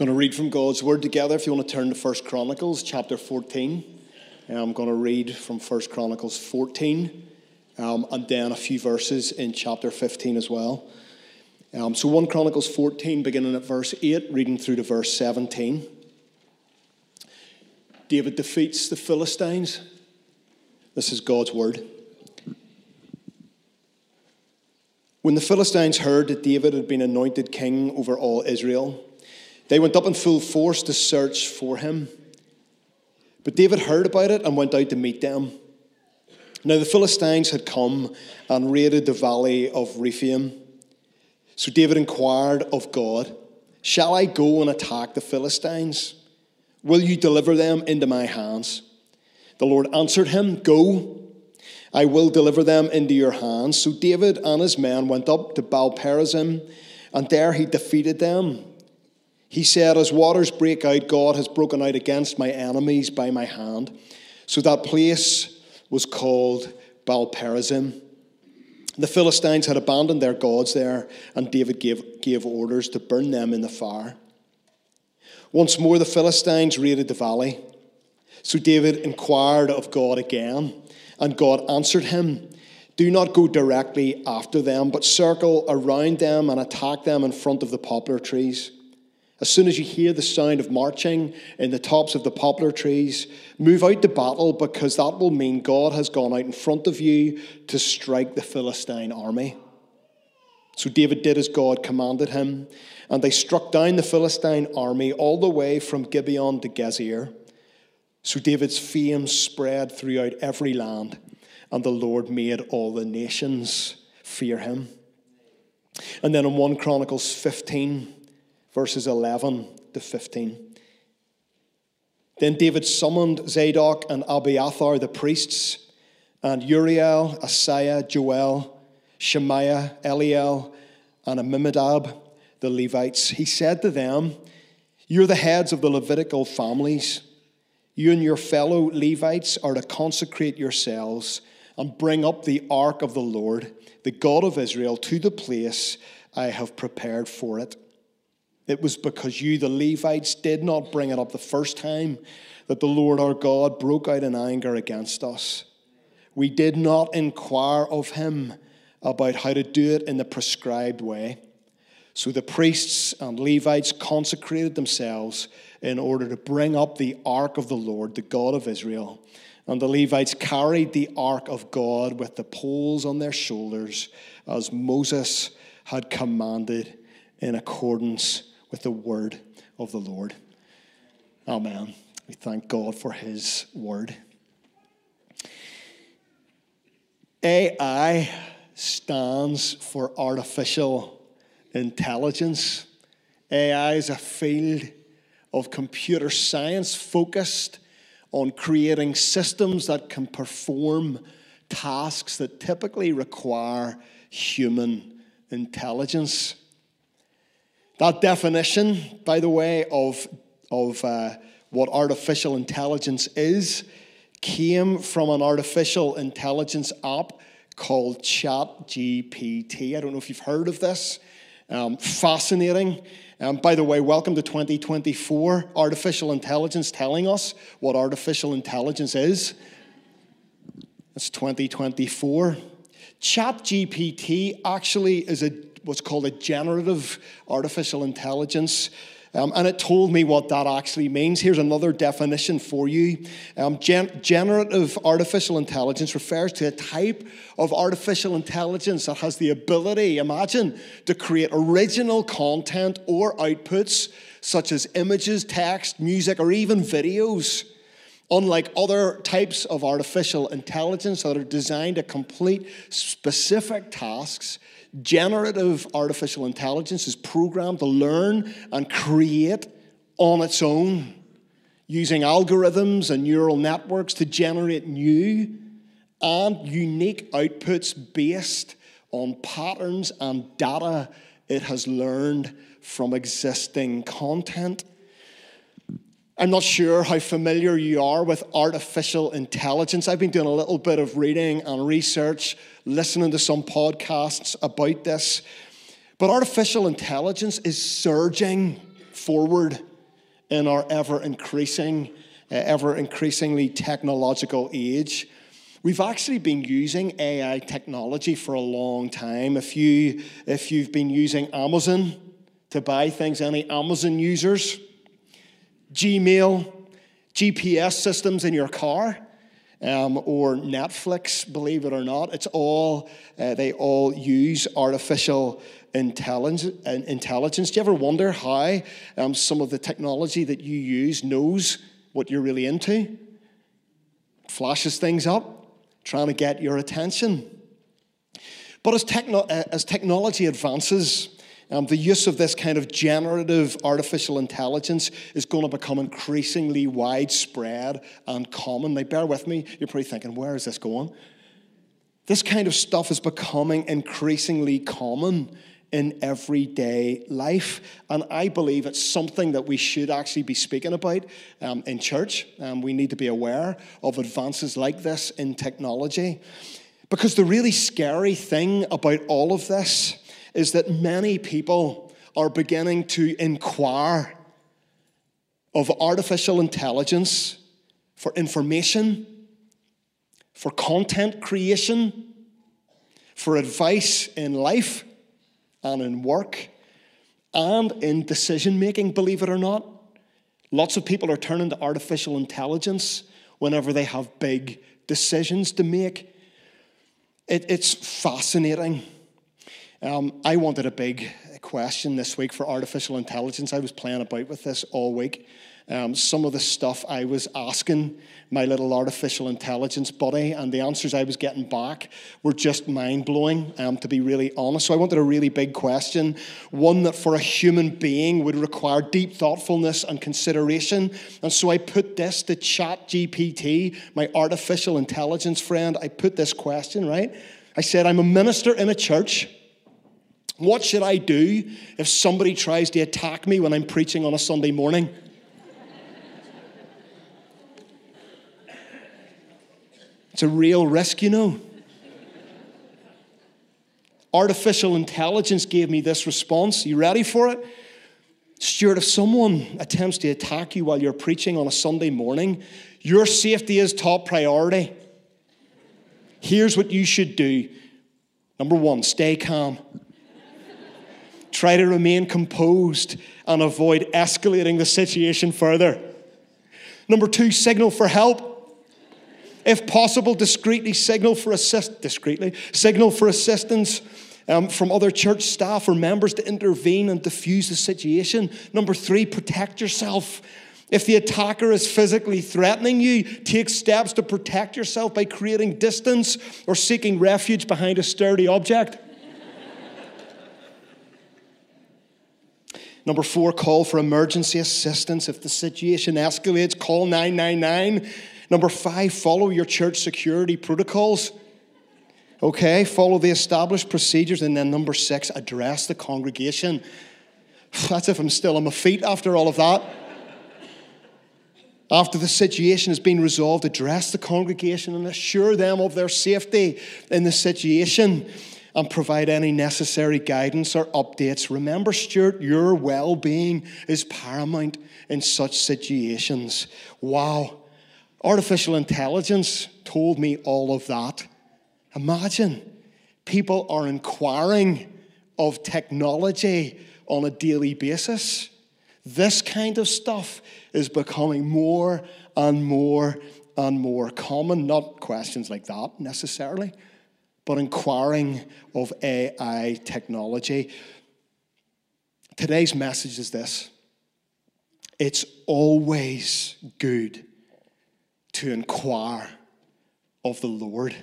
going to read from God's Word together. If you want to turn to First Chronicles chapter 14, I'm going to read from First Chronicles 14 um, and then a few verses in chapter 15 as well. Um, so 1 Chronicles 14, beginning at verse 8, reading through to verse 17. David defeats the Philistines. This is God's Word. When the Philistines heard that David had been anointed king over all Israel, they went up in full force to search for him. But David heard about it and went out to meet them. Now the Philistines had come and raided the valley of Rephaim. So David inquired of God, Shall I go and attack the Philistines? Will you deliver them into my hands? The Lord answered him, Go, I will deliver them into your hands. So David and his men went up to Baal Perazim, and there he defeated them he said, As waters break out, God has broken out against my enemies by my hand. So that place was called Baal Perazim. The Philistines had abandoned their gods there, and David gave, gave orders to burn them in the fire. Once more, the Philistines raided the valley. So David inquired of God again, and God answered him Do not go directly after them, but circle around them and attack them in front of the poplar trees. As soon as you hear the sound of marching in the tops of the poplar trees, move out to battle because that will mean God has gone out in front of you to strike the Philistine army. So David did as God commanded him, and they struck down the Philistine army all the way from Gibeon to Gezer. So David's fame spread throughout every land, and the Lord made all the nations fear him. And then in 1 Chronicles 15, verses 11 to 15. Then David summoned Zadok and Abiathar, the priests, and Uriel, Asaiah, Joel, Shemaiah, Eliel, and Amminadab, the Levites. He said to them, You're the heads of the Levitical families. You and your fellow Levites are to consecrate yourselves and bring up the ark of the Lord, the God of Israel, to the place I have prepared for it. It was because you, the Levites, did not bring it up the first time that the Lord our God broke out in anger against us. We did not inquire of him about how to do it in the prescribed way. So the priests and Levites consecrated themselves in order to bring up the ark of the Lord, the God of Israel. And the Levites carried the ark of God with the poles on their shoulders, as Moses had commanded in accordance with the word of the Lord. Amen. We thank God for his word. AI stands for artificial intelligence. AI is a field of computer science focused on creating systems that can perform tasks that typically require human intelligence. That definition, by the way, of, of uh, what artificial intelligence is, came from an artificial intelligence app called ChatGPT. I don't know if you've heard of this. Um, fascinating. Um, by the way, welcome to 2024. Artificial intelligence telling us what artificial intelligence is. It's 2024. ChatGPT actually is a what's called a generative artificial intelligence. Um, and it told me what that actually means. Here's another definition for you. Um, gen- generative artificial intelligence refers to a type of artificial intelligence that has the ability, imagine, to create original content or outputs such as images, text, music, or even videos. Unlike other types of artificial intelligence that are designed to complete specific tasks, generative artificial intelligence is programmed to learn and create on its own, using algorithms and neural networks to generate new and unique outputs based on patterns and data it has learned from existing content. I'm not sure how familiar you are with artificial intelligence. I've been doing a little bit of reading and research, listening to some podcasts about this. But artificial intelligence is surging forward in our ever increasing, ever eh, increasingly technological age. We've actually been using AI technology for a long time. If, you, if you've been using Amazon to buy things, any Amazon users, Gmail, GPS systems in your car, um, or Netflix, believe it or not, it's all, uh, they all use artificial intelligence. intelligence. Do you ever wonder how um, some of the technology that you use knows what you're really into? Flashes things up trying to get your attention. But as, techno- uh, as technology advances, um, the use of this kind of generative artificial intelligence is going to become increasingly widespread and common. Now, bear with me, you're probably thinking, where is this going? This kind of stuff is becoming increasingly common in everyday life. And I believe it's something that we should actually be speaking about um, in church. Um, we need to be aware of advances like this in technology. Because the really scary thing about all of this is that many people are beginning to inquire of artificial intelligence for information, for content creation, for advice in life and in work and in decision making, believe it or not. Lots of people are turning to artificial intelligence whenever they have big decisions to make. It, it's fascinating. Um, I wanted a big question this week for artificial intelligence. I was playing about with this all week. Um, some of the stuff I was asking my little artificial intelligence buddy, and the answers I was getting back were just mind blowing, um, to be really honest. So I wanted a really big question, one that for a human being would require deep thoughtfulness and consideration. And so I put this to Chat GPT, my artificial intelligence friend. I put this question, right? I said, I'm a minister in a church. What should I do if somebody tries to attack me when I'm preaching on a Sunday morning? It's a real risk, you know. Artificial intelligence gave me this response. You ready for it? Stuart, if someone attempts to attack you while you're preaching on a Sunday morning, your safety is top priority. Here's what you should do number one, stay calm. Try to remain composed and avoid escalating the situation further. Number two, signal for help. If possible, discreetly signal for assist discreetly signal for assistance um, from other church staff or members to intervene and diffuse the situation. Number three, protect yourself. If the attacker is physically threatening you, take steps to protect yourself by creating distance or seeking refuge behind a sturdy object. Number four, call for emergency assistance. If the situation escalates, call 999. Number five, follow your church security protocols. Okay, follow the established procedures. And then number six, address the congregation. That's if I'm still on my feet after all of that. After the situation has been resolved, address the congregation and assure them of their safety in the situation and provide any necessary guidance or updates. Remember, Stuart, your well being is paramount in such situations. Wow. Artificial intelligence told me all of that. Imagine people are inquiring of technology on a daily basis. This kind of stuff is becoming more and more and more common. Not questions like that necessarily, but inquiring of AI technology. Today's message is this it's always good to inquire of the Lord.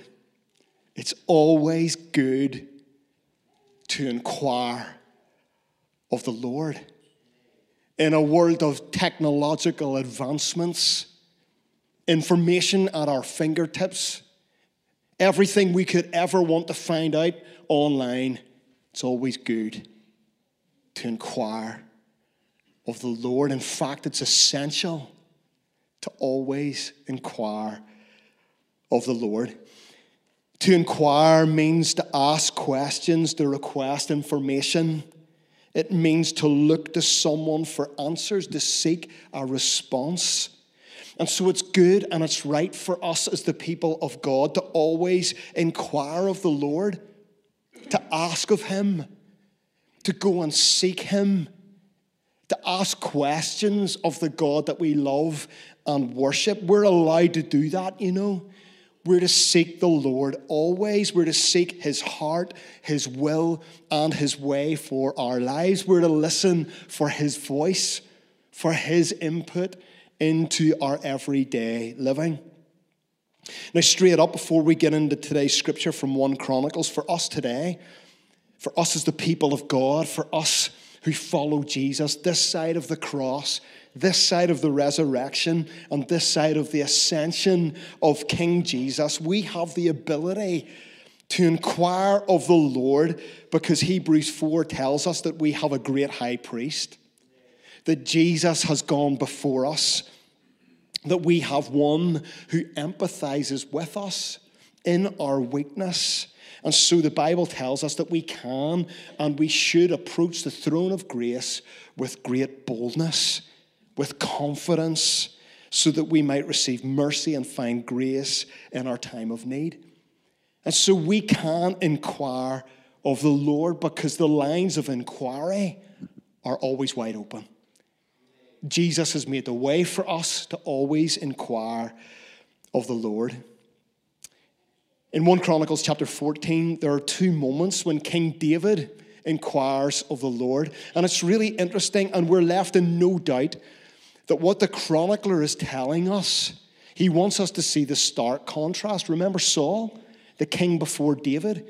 It's always good to inquire of the Lord. In a world of technological advancements, information at our fingertips, everything we could ever want to find out online, it's always good to inquire of the Lord. In fact, it's essential to always inquire of the Lord. To inquire means to ask questions, to request information. It means to look to someone for answers, to seek a response. And so it's good and it's right for us as the people of God to always inquire of the Lord, to ask of Him, to go and seek Him, to ask questions of the God that we love and worship. We're allowed to do that, you know. We're to seek the Lord always. We're to seek His heart, His will, and His way for our lives. We're to listen for His voice, for His input into our everyday living. Now, straight up before we get into today's scripture from 1 Chronicles, for us today, for us as the people of God, for us who follow Jesus, this side of the cross, this side of the resurrection, and this side of the ascension of King Jesus, we have the ability to inquire of the Lord because Hebrews 4 tells us that we have a great high priest, that Jesus has gone before us, that we have one who empathizes with us in our weakness and so the Bible tells us that we can and we should approach the throne of grace with great boldness, with confidence, so that we might receive mercy and find grace in our time of need. And so we can inquire of the Lord because the lines of inquiry are always wide open. Jesus has made the way for us to always inquire of the Lord. In 1 Chronicles chapter 14, there are two moments when King David inquires of the Lord. And it's really interesting, and we're left in no doubt that what the chronicler is telling us, he wants us to see the stark contrast. Remember Saul, the king before David?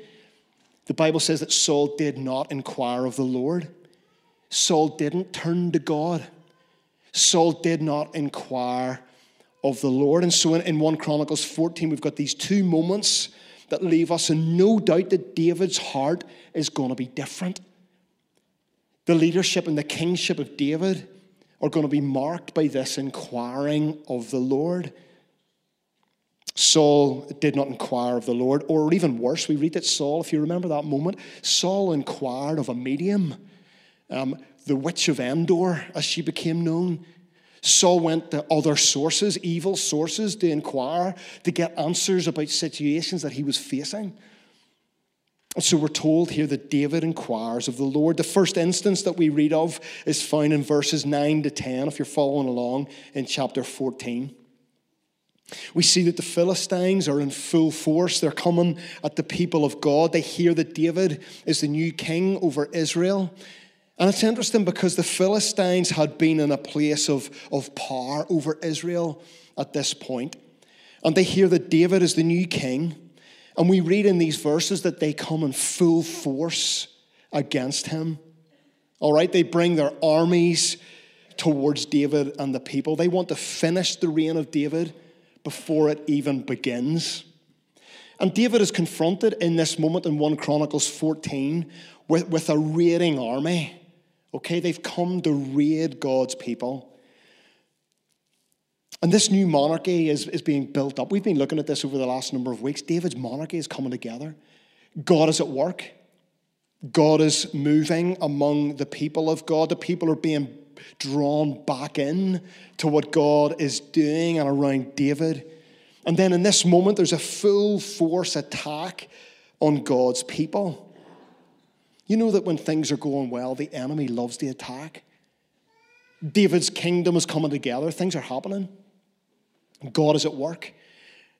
The Bible says that Saul did not inquire of the Lord. Saul didn't turn to God. Saul did not inquire of the Lord. And so in, in 1 Chronicles 14, we've got these two moments that leave us in no doubt that David's heart is going to be different. The leadership and the kingship of David are going to be marked by this inquiring of the Lord. Saul did not inquire of the Lord, or even worse, we read that Saul, if you remember that moment, Saul inquired of a medium, um, the witch of Endor, as she became known. Saul went to other sources, evil sources, to inquire, to get answers about situations that he was facing. And so we're told here that David inquires of the Lord. The first instance that we read of is found in verses 9 to 10, if you're following along in chapter 14. We see that the Philistines are in full force. They're coming at the people of God. They hear that David is the new king over Israel. And it's interesting because the Philistines had been in a place of, of power over Israel at this point. And they hear that David is the new king. And we read in these verses that they come in full force against him. All right, they bring their armies towards David and the people. They want to finish the reign of David before it even begins. And David is confronted in this moment in 1 Chronicles 14 with, with a raiding army. Okay, they've come to raid God's people. And this new monarchy is, is being built up. We've been looking at this over the last number of weeks. David's monarchy is coming together. God is at work. God is moving among the people of God. The people are being drawn back in to what God is doing and around David. And then in this moment, there's a full force attack on God's people. You know that when things are going well, the enemy loves the attack. David's kingdom is coming together, things are happening. God is at work,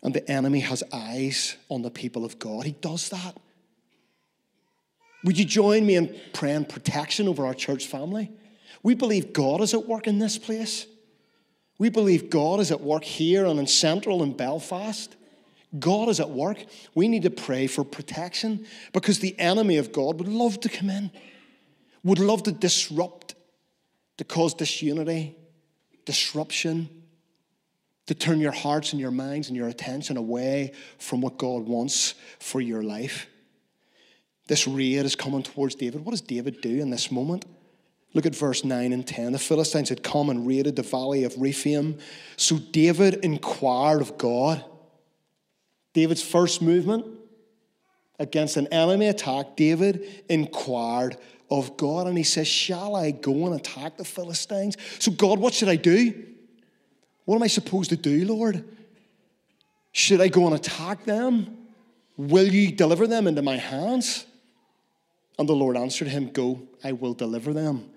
and the enemy has eyes on the people of God. He does that. Would you join me in praying protection over our church family? We believe God is at work in this place. We believe God is at work here and in Central and Belfast. God is at work. We need to pray for protection because the enemy of God would love to come in, would love to disrupt, to cause disunity, disruption, to turn your hearts and your minds and your attention away from what God wants for your life. This raid is coming towards David. What does David do in this moment? Look at verse 9 and 10. The Philistines had come and raided the valley of Rephaim. So David inquired of God. David's first movement against an enemy attack, David inquired of God. And he says, Shall I go and attack the Philistines? So, God, what should I do? What am I supposed to do, Lord? Should I go and attack them? Will you deliver them into my hands? And the Lord answered him, Go, I will deliver them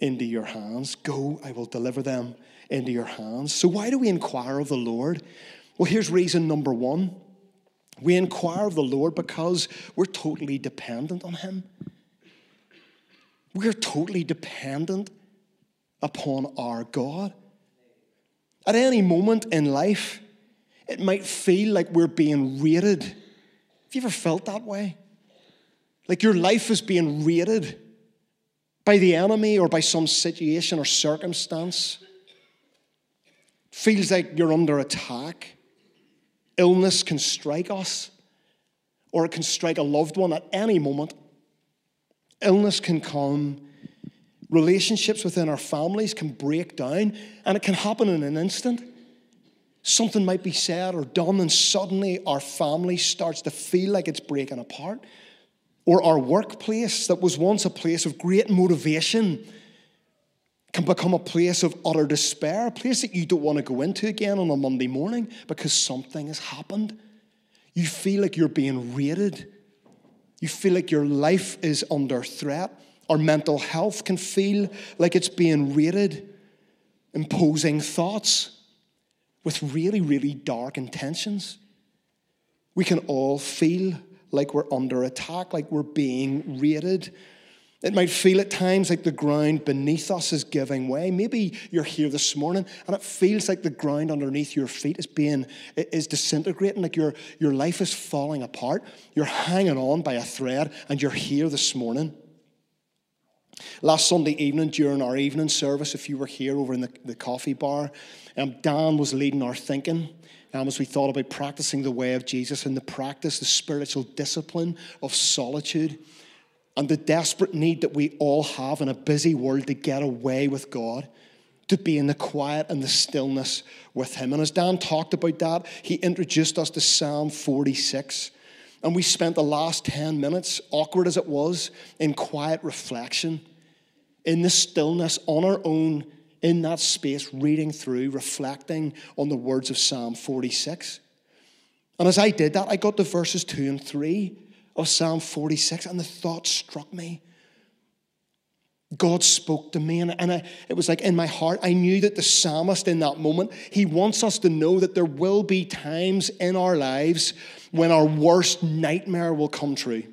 into your hands. Go, I will deliver them into your hands. So, why do we inquire of the Lord? Well, here's reason number one we inquire of the Lord because we're totally dependent on Him. We're totally dependent upon our God. At any moment in life, it might feel like we're being rated. Have you ever felt that way? Like your life is being rated by the enemy or by some situation or circumstance. Feels like you're under attack. Illness can strike us, or it can strike a loved one at any moment. Illness can come. Relationships within our families can break down, and it can happen in an instant. Something might be said or done, and suddenly our family starts to feel like it's breaking apart. Or our workplace, that was once a place of great motivation, can become a place of utter despair, a place that you don't want to go into again on a Monday morning because something has happened. You feel like you're being raided. You feel like your life is under threat. Our mental health can feel like it's being raided. Imposing thoughts with really, really dark intentions. We can all feel like we're under attack, like we're being raided. It might feel at times like the ground beneath us is giving way. Maybe you're here this morning and it feels like the ground underneath your feet is being is disintegrating, like your, your life is falling apart. You're hanging on by a thread and you're here this morning. Last Sunday evening, during our evening service, if you were here over in the, the coffee bar, um, Dan was leading our thinking. Um, as we thought about practicing the way of Jesus and the practice, the spiritual discipline of solitude and the desperate need that we all have in a busy world to get away with God, to be in the quiet and the stillness with Him. And as Dan talked about that, he introduced us to Psalm 46. And we spent the last 10 minutes, awkward as it was, in quiet reflection, in the stillness, on our own, in that space, reading through, reflecting on the words of Psalm 46. And as I did that, I got to verses 2 and 3 of Psalm 46, and the thought struck me. God spoke to me, and, and I, it was like in my heart, I knew that the psalmist in that moment, he wants us to know that there will be times in our lives when our worst nightmare will come true.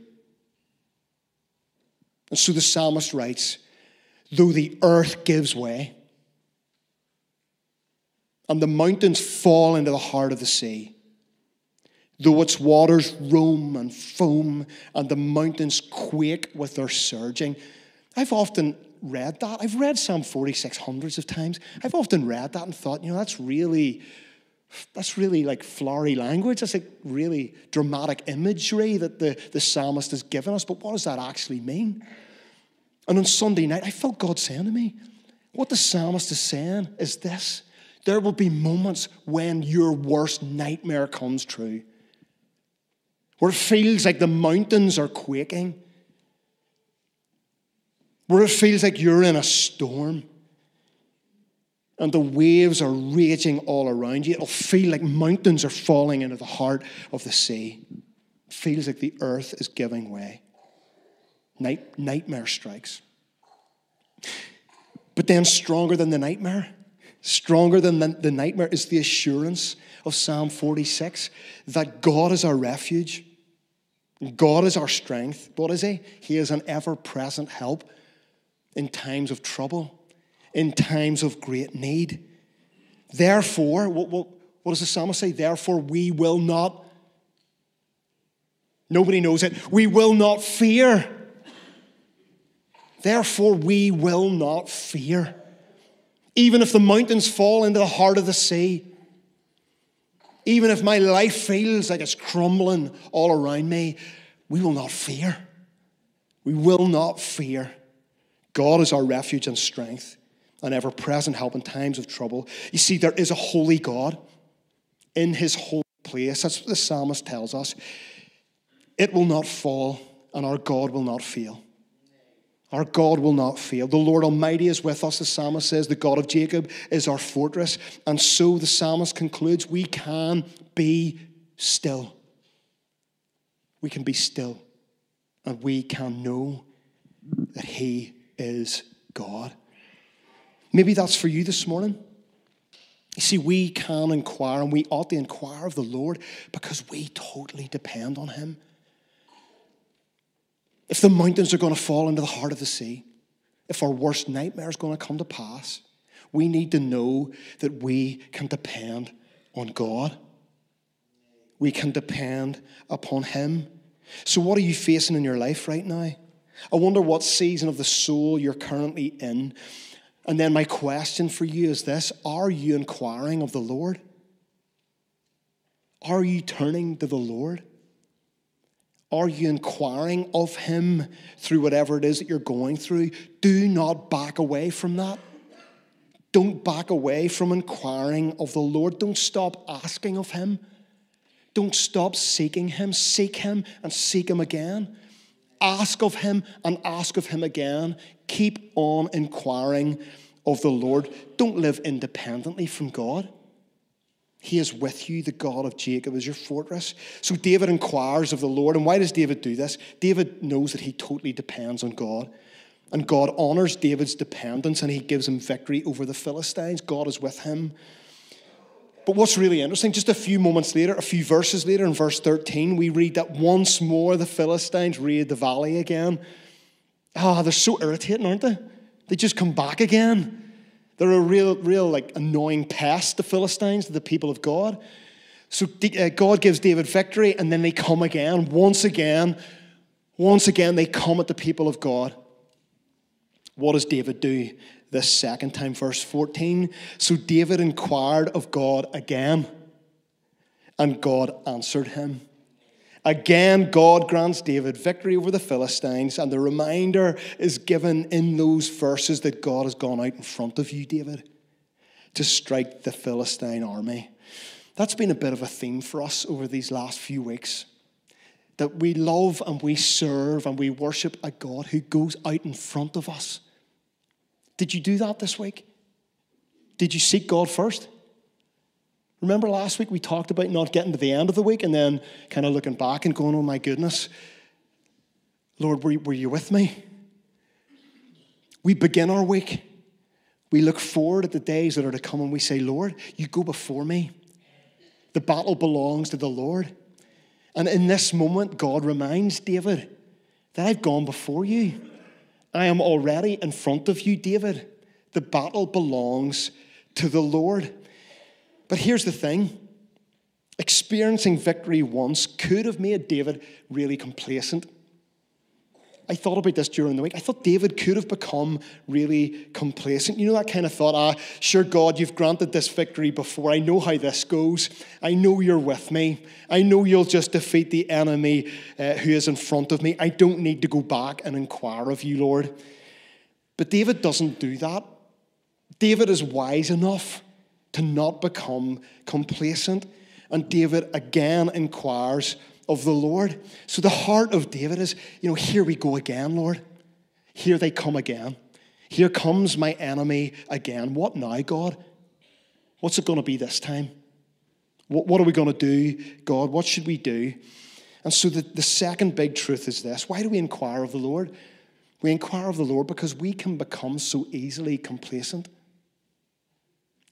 And so the psalmist writes, Though the earth gives way, and the mountains fall into the heart of the sea, Though its waters roam and foam and the mountains quake with their surging. I've often read that. I've read Psalm 46 hundreds of times. I've often read that and thought, you know, that's really, that's really like flowery language. That's like really dramatic imagery that the, the psalmist has given us. But what does that actually mean? And on Sunday night, I felt God saying to me, what the psalmist is saying is this there will be moments when your worst nightmare comes true where it feels like the mountains are quaking, where it feels like you're in a storm and the waves are raging all around you. It'll feel like mountains are falling into the heart of the sea. It feels like the earth is giving way. Night, nightmare strikes. But then, stronger than the nightmare, stronger than the, the nightmare, is the assurance of Psalm 46 that God is our refuge. God is our strength. What is He? He is an ever present help in times of trouble, in times of great need. Therefore, what, what, what does the psalmist say? Therefore, we will not. Nobody knows it. We will not fear. Therefore, we will not fear. Even if the mountains fall into the heart of the sea, even if my life feels like it's crumbling all around me, we will not fear. We will not fear. God is our refuge and strength, an ever present help in times of trouble. You see, there is a holy God in his holy place. That's what the psalmist tells us. It will not fall, and our God will not fail. Our God will not fail. The Lord Almighty is with us, the psalmist says. The God of Jacob is our fortress. And so the psalmist concludes we can be still. We can be still. And we can know that He is God. Maybe that's for you this morning. You see, we can inquire and we ought to inquire of the Lord because we totally depend on Him. If the mountains are going to fall into the heart of the sea, if our worst nightmare is going to come to pass, we need to know that we can depend on God. We can depend upon Him. So, what are you facing in your life right now? I wonder what season of the soul you're currently in. And then, my question for you is this Are you inquiring of the Lord? Are you turning to the Lord? Are you inquiring of Him through whatever it is that you're going through? Do not back away from that. Don't back away from inquiring of the Lord. Don't stop asking of Him. Don't stop seeking Him. Seek Him and seek Him again. Ask of Him and ask of Him again. Keep on inquiring of the Lord. Don't live independently from God. He is with you. The God of Jacob is your fortress. So David inquires of the Lord. And why does David do this? David knows that he totally depends on God. And God honors David's dependence and he gives him victory over the Philistines. God is with him. But what's really interesting, just a few moments later, a few verses later, in verse 13, we read that once more the Philistines raid the valley again. Ah, oh, they're so irritating, aren't they? They just come back again. They're a real, real like annoying pest, the Philistines, to the people of God. So uh, God gives David victory, and then they come again. Once again, once again, they come at the people of God. What does David do this second time? Verse 14. So David inquired of God again, and God answered him. Again, God grants David victory over the Philistines, and the reminder is given in those verses that God has gone out in front of you, David, to strike the Philistine army. That's been a bit of a theme for us over these last few weeks. That we love and we serve and we worship a God who goes out in front of us. Did you do that this week? Did you seek God first? Remember last week we talked about not getting to the end of the week and then kind of looking back and going, oh my goodness, Lord, were, were you with me? We begin our week. We look forward at the days that are to come and we say, Lord, you go before me. The battle belongs to the Lord. And in this moment, God reminds David that I've gone before you. I am already in front of you, David. The battle belongs to the Lord. But here's the thing experiencing victory once could have made David really complacent. I thought about this during the week. I thought David could have become really complacent. You know, that kind of thought, ah, sure, God, you've granted this victory before. I know how this goes. I know you're with me. I know you'll just defeat the enemy uh, who is in front of me. I don't need to go back and inquire of you, Lord. But David doesn't do that. David is wise enough to not become complacent. And David again inquires of the Lord. So the heart of David is, you know, here we go again, Lord. Here they come again. Here comes my enemy again. What now, God? What's it going to be this time? What, what are we going to do, God? What should we do? And so the, the second big truth is this why do we inquire of the Lord? We inquire of the Lord because we can become so easily complacent.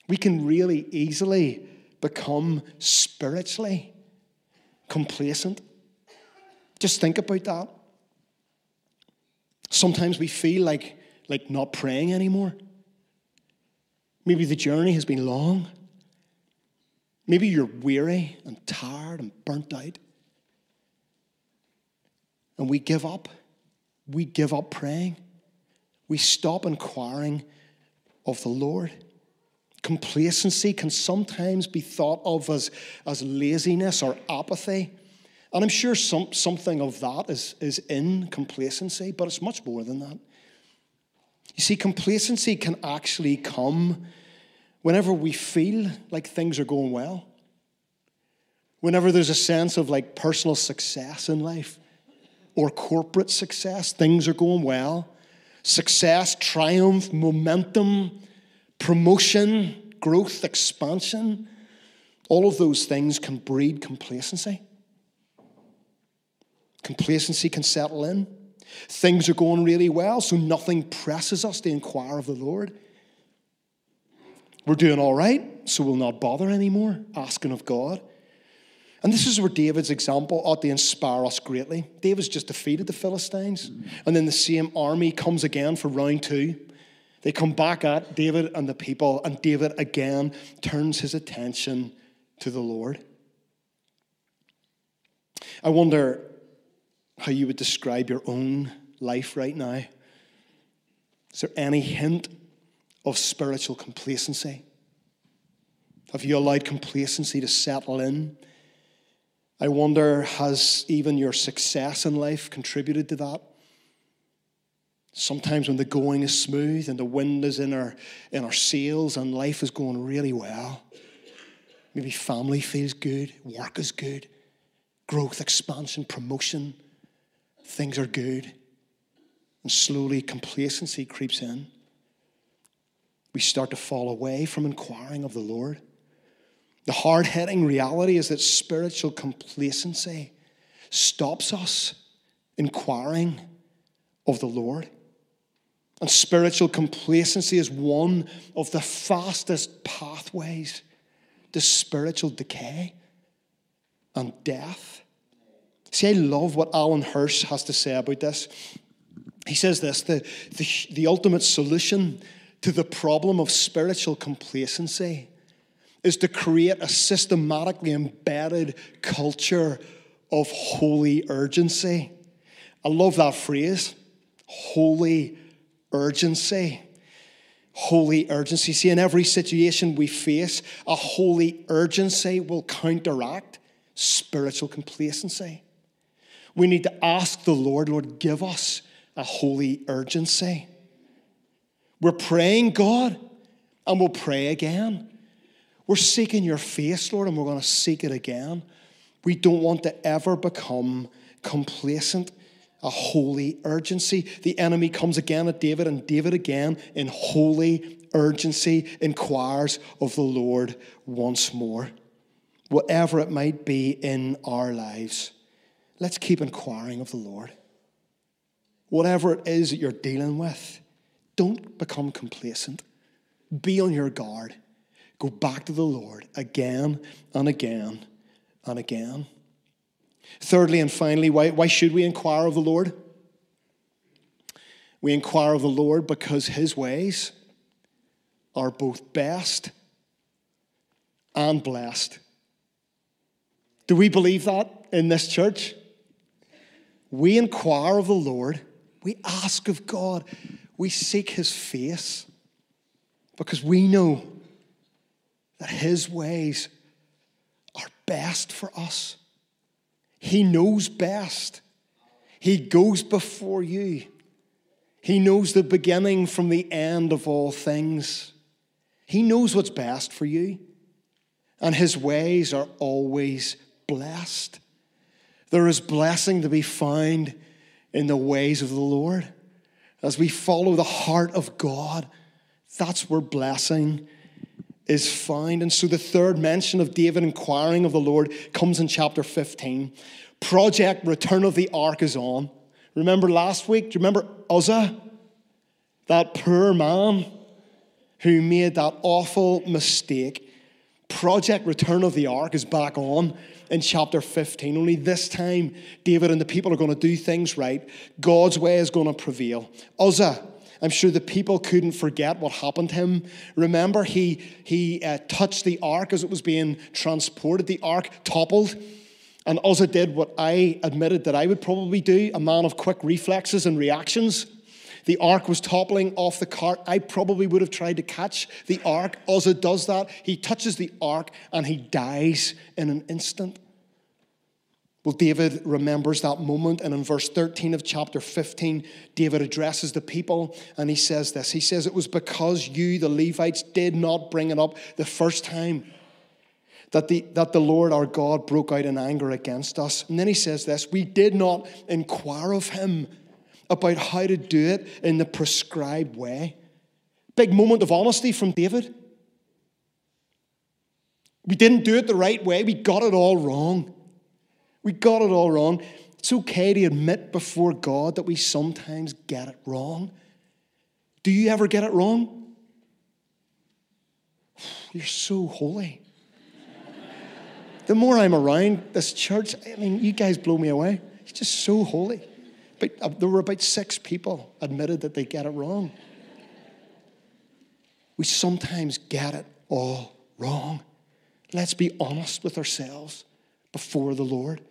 We can really easily become spiritually complacent. Just think about that. Sometimes we feel like, like not praying anymore. Maybe the journey has been long. Maybe you're weary and tired and burnt out. And we give up. We give up praying. We stop inquiring of the Lord. Complacency can sometimes be thought of as, as laziness or apathy. And I'm sure some, something of that is, is in complacency, but it's much more than that. You see, complacency can actually come whenever we feel like things are going well, whenever there's a sense of like personal success in life or corporate success, things are going well. success, triumph, momentum, promotion, growth, expansion, all of those things can breed complacency. Complacency can settle in. Things are going really well, so nothing presses us to inquire of the Lord. We're doing all right, so we'll not bother anymore asking of God. And this is where David's example ought to inspire us greatly. David's just defeated the Philistines, and then the same army comes again for round two. They come back at David and the people, and David again turns his attention to the Lord. I wonder how you would describe your own life right now. Is there any hint of spiritual complacency? Have you allowed complacency to settle in? I wonder, has even your success in life contributed to that? Sometimes when the going is smooth and the wind is in our, in our sails and life is going really well, maybe family feels good, work is good, growth, expansion, promotion, things are good. And slowly complacency creeps in. We start to fall away from inquiring of the Lord. The hard hitting reality is that spiritual complacency stops us inquiring of the Lord. And spiritual complacency is one of the fastest pathways to spiritual decay and death. See, I love what Alan Hirsch has to say about this. He says this the, the, the ultimate solution to the problem of spiritual complacency is to create a systematically embedded culture of holy urgency. I love that phrase holy urgency. Holy urgency. See, in every situation we face, a holy urgency will counteract spiritual complacency. We need to ask the Lord, Lord, give us a holy urgency. We're praying, God, and we'll pray again. We're seeking your face, Lord, and we're going to seek it again. We don't want to ever become complacent. A holy urgency. The enemy comes again at David, and David again, in holy urgency, inquires of the Lord once more. Whatever it might be in our lives let's keep inquiring of the Lord. Whatever it is that you're dealing with, don't become complacent. Be on your guard. Go back to the Lord again and again and again. Thirdly and finally, why, why should we inquire of the Lord? We inquire of the Lord because his ways are both best and blessed. Do we believe that in this church? we inquire of the Lord, we ask of God, we seek his face because we know that his ways are best for us. He knows best. He goes before you. He knows the beginning from the end of all things. He knows what's best for you. And his ways are always blessed. There is blessing to be found in the ways of the Lord. As we follow the heart of God, that's where blessing is found. And so the third mention of David inquiring of the Lord comes in chapter 15. Project Return of the Ark is on. Remember last week? Do you remember Uzzah? That poor man who made that awful mistake. Project Return of the Ark is back on in chapter 15. Only this time, David and the people are going to do things right. God's way is going to prevail. Uzzah, I'm sure the people couldn't forget what happened to him. Remember, he, he uh, touched the ark as it was being transported. The ark toppled. And Uzzah did what I admitted that I would probably do a man of quick reflexes and reactions. The ark was toppling off the cart. I probably would have tried to catch the ark. Uzzah does that. He touches the ark and he dies in an instant. Well, David remembers that moment, and in verse 13 of chapter 15, David addresses the people and he says this He says, It was because you, the Levites, did not bring it up the first time that the, that the Lord our God broke out in anger against us. And then he says this We did not inquire of him about how to do it in the prescribed way. Big moment of honesty from David. We didn't do it the right way. We got it all wrong. We got it all wrong. It's okay to admit before God that we sometimes get it wrong. Do you ever get it wrong? You're so holy. the more I'm around this church, I mean, you guys blow me away. You're just so holy. But uh, there were about six people admitted that they get it wrong. We sometimes get it all wrong. Let's be honest with ourselves before the Lord.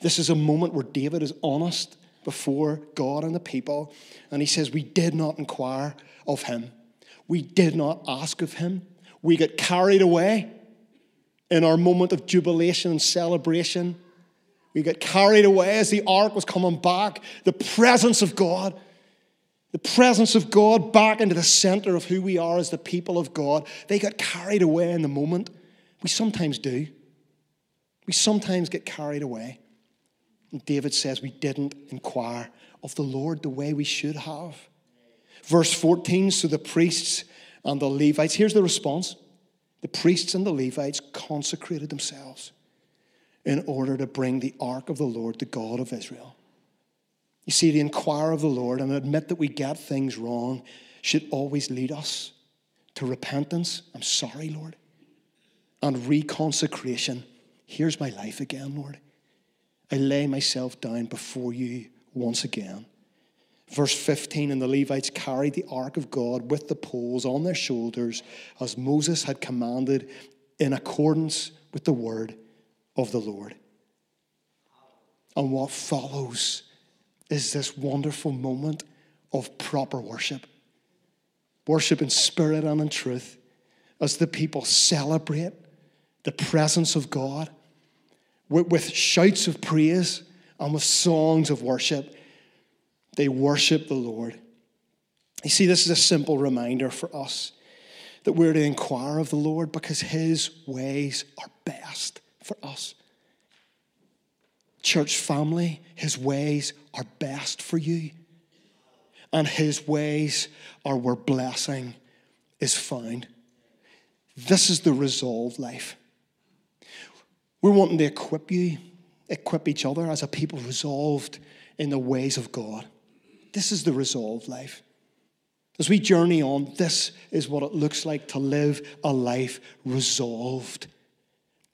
This is a moment where David is honest before God and the people, and he says, We did not inquire of him, we did not ask of him. We got carried away in our moment of jubilation and celebration. We got carried away as the ark was coming back, the presence of God the presence of God back into the center of who we are as the people of God. They got carried away in the moment. We sometimes do. We sometimes get carried away. And David says we didn't inquire of the Lord the way we should have. Verse 14 so the priests and the Levites, here's the response the priests and the Levites consecrated themselves in order to bring the ark of the Lord, the God of Israel. You see, to inquire of the Lord and admit that we get things wrong should always lead us to repentance. I'm sorry, Lord. And reconsecration. Here's my life again, Lord. I lay myself down before you once again. Verse 15 And the Levites carried the ark of God with the poles on their shoulders, as Moses had commanded, in accordance with the word of the Lord. And what follows is this wonderful moment of proper worship. Worship in spirit and in truth as the people celebrate the presence of God with, with shouts of praise and with songs of worship. They worship the Lord. You see, this is a simple reminder for us that we're to inquire of the Lord because His ways are best for us church family, His ways are best for you. And His ways are where blessing is found. This is the resolved life. We're wanting to equip you, equip each other as a people resolved in the ways of God. This is the resolved life. As we journey on, this is what it looks like to live a life resolved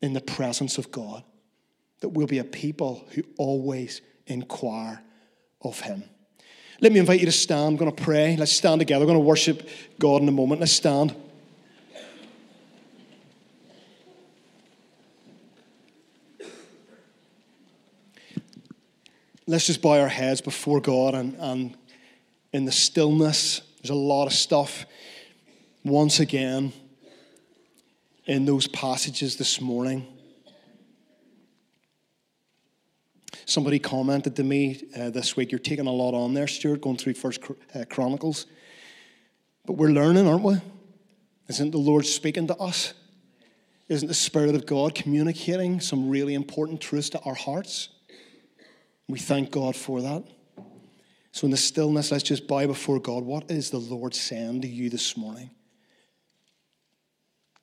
in the presence of God that we'll be a people who always inquire of Him. Let me invite you to stand. I'm going to pray. Let's stand together. We're going to worship God in a moment. Let's stand. Let's just bow our heads before God and, and in the stillness. There's a lot of stuff once again in those passages this morning. Somebody commented to me uh, this week, "You're taking a lot on there, Stuart, going through First uh, Chronicles." But we're learning, aren't we? Isn't the Lord speaking to us? Isn't the Spirit of God communicating some really important truths to our hearts? We thank God for that. So, in the stillness, let's just bow before God. What is the Lord saying to you this morning?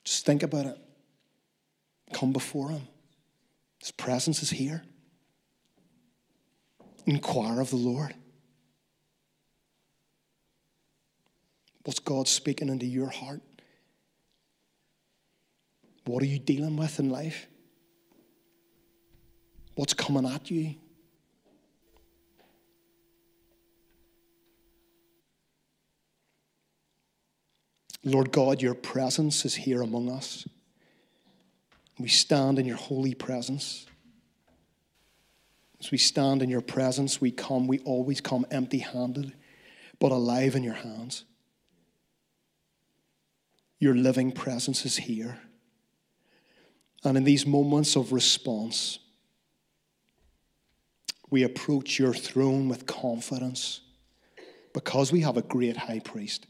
Just think about it. Come before Him. His presence is here inquire of the Lord. What's God speaking into your heart? What are you dealing with in life? What's coming at you? Lord God, your presence is here among us. We stand in your holy presence. As we stand in your presence, we come, we always come empty handed, but alive in your hands. Your living presence is here. And in these moments of response, we approach your throne with confidence because we have a great high priest,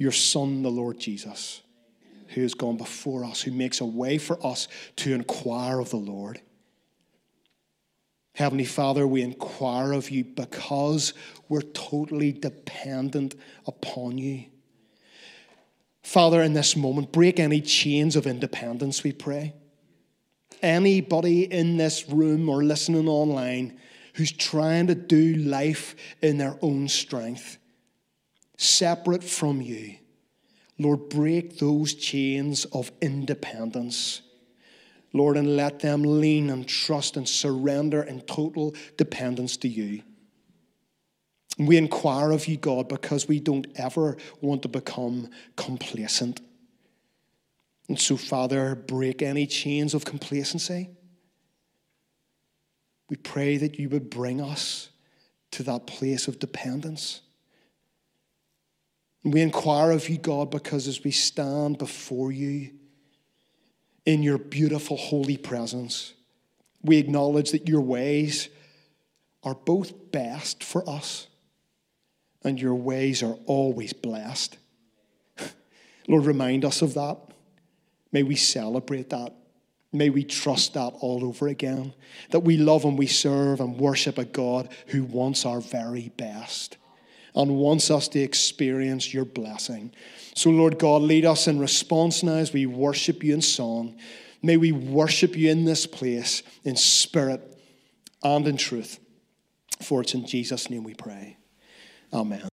your Son, the Lord Jesus, who has gone before us, who makes a way for us to inquire of the Lord Heavenly Father, we inquire of you because we're totally dependent upon you. Father, in this moment, break any chains of independence, we pray. Anybody in this room or listening online who's trying to do life in their own strength, separate from you, Lord, break those chains of independence. Lord, and let them lean and trust and surrender in total dependence to you. We inquire of you, God, because we don't ever want to become complacent. And so, Father, break any chains of complacency. We pray that you would bring us to that place of dependence. We inquire of you, God, because as we stand before you in your beautiful, holy presence, we acknowledge that your ways are both best for us and your ways are always blessed. Lord, remind us of that. May we celebrate that. May we trust that all over again. That we love and we serve and worship a God who wants our very best and wants us to experience your blessing. So, Lord God, lead us in response now as we worship you in song. May we worship you in this place in spirit and in truth. For it's in Jesus' name we pray. Amen.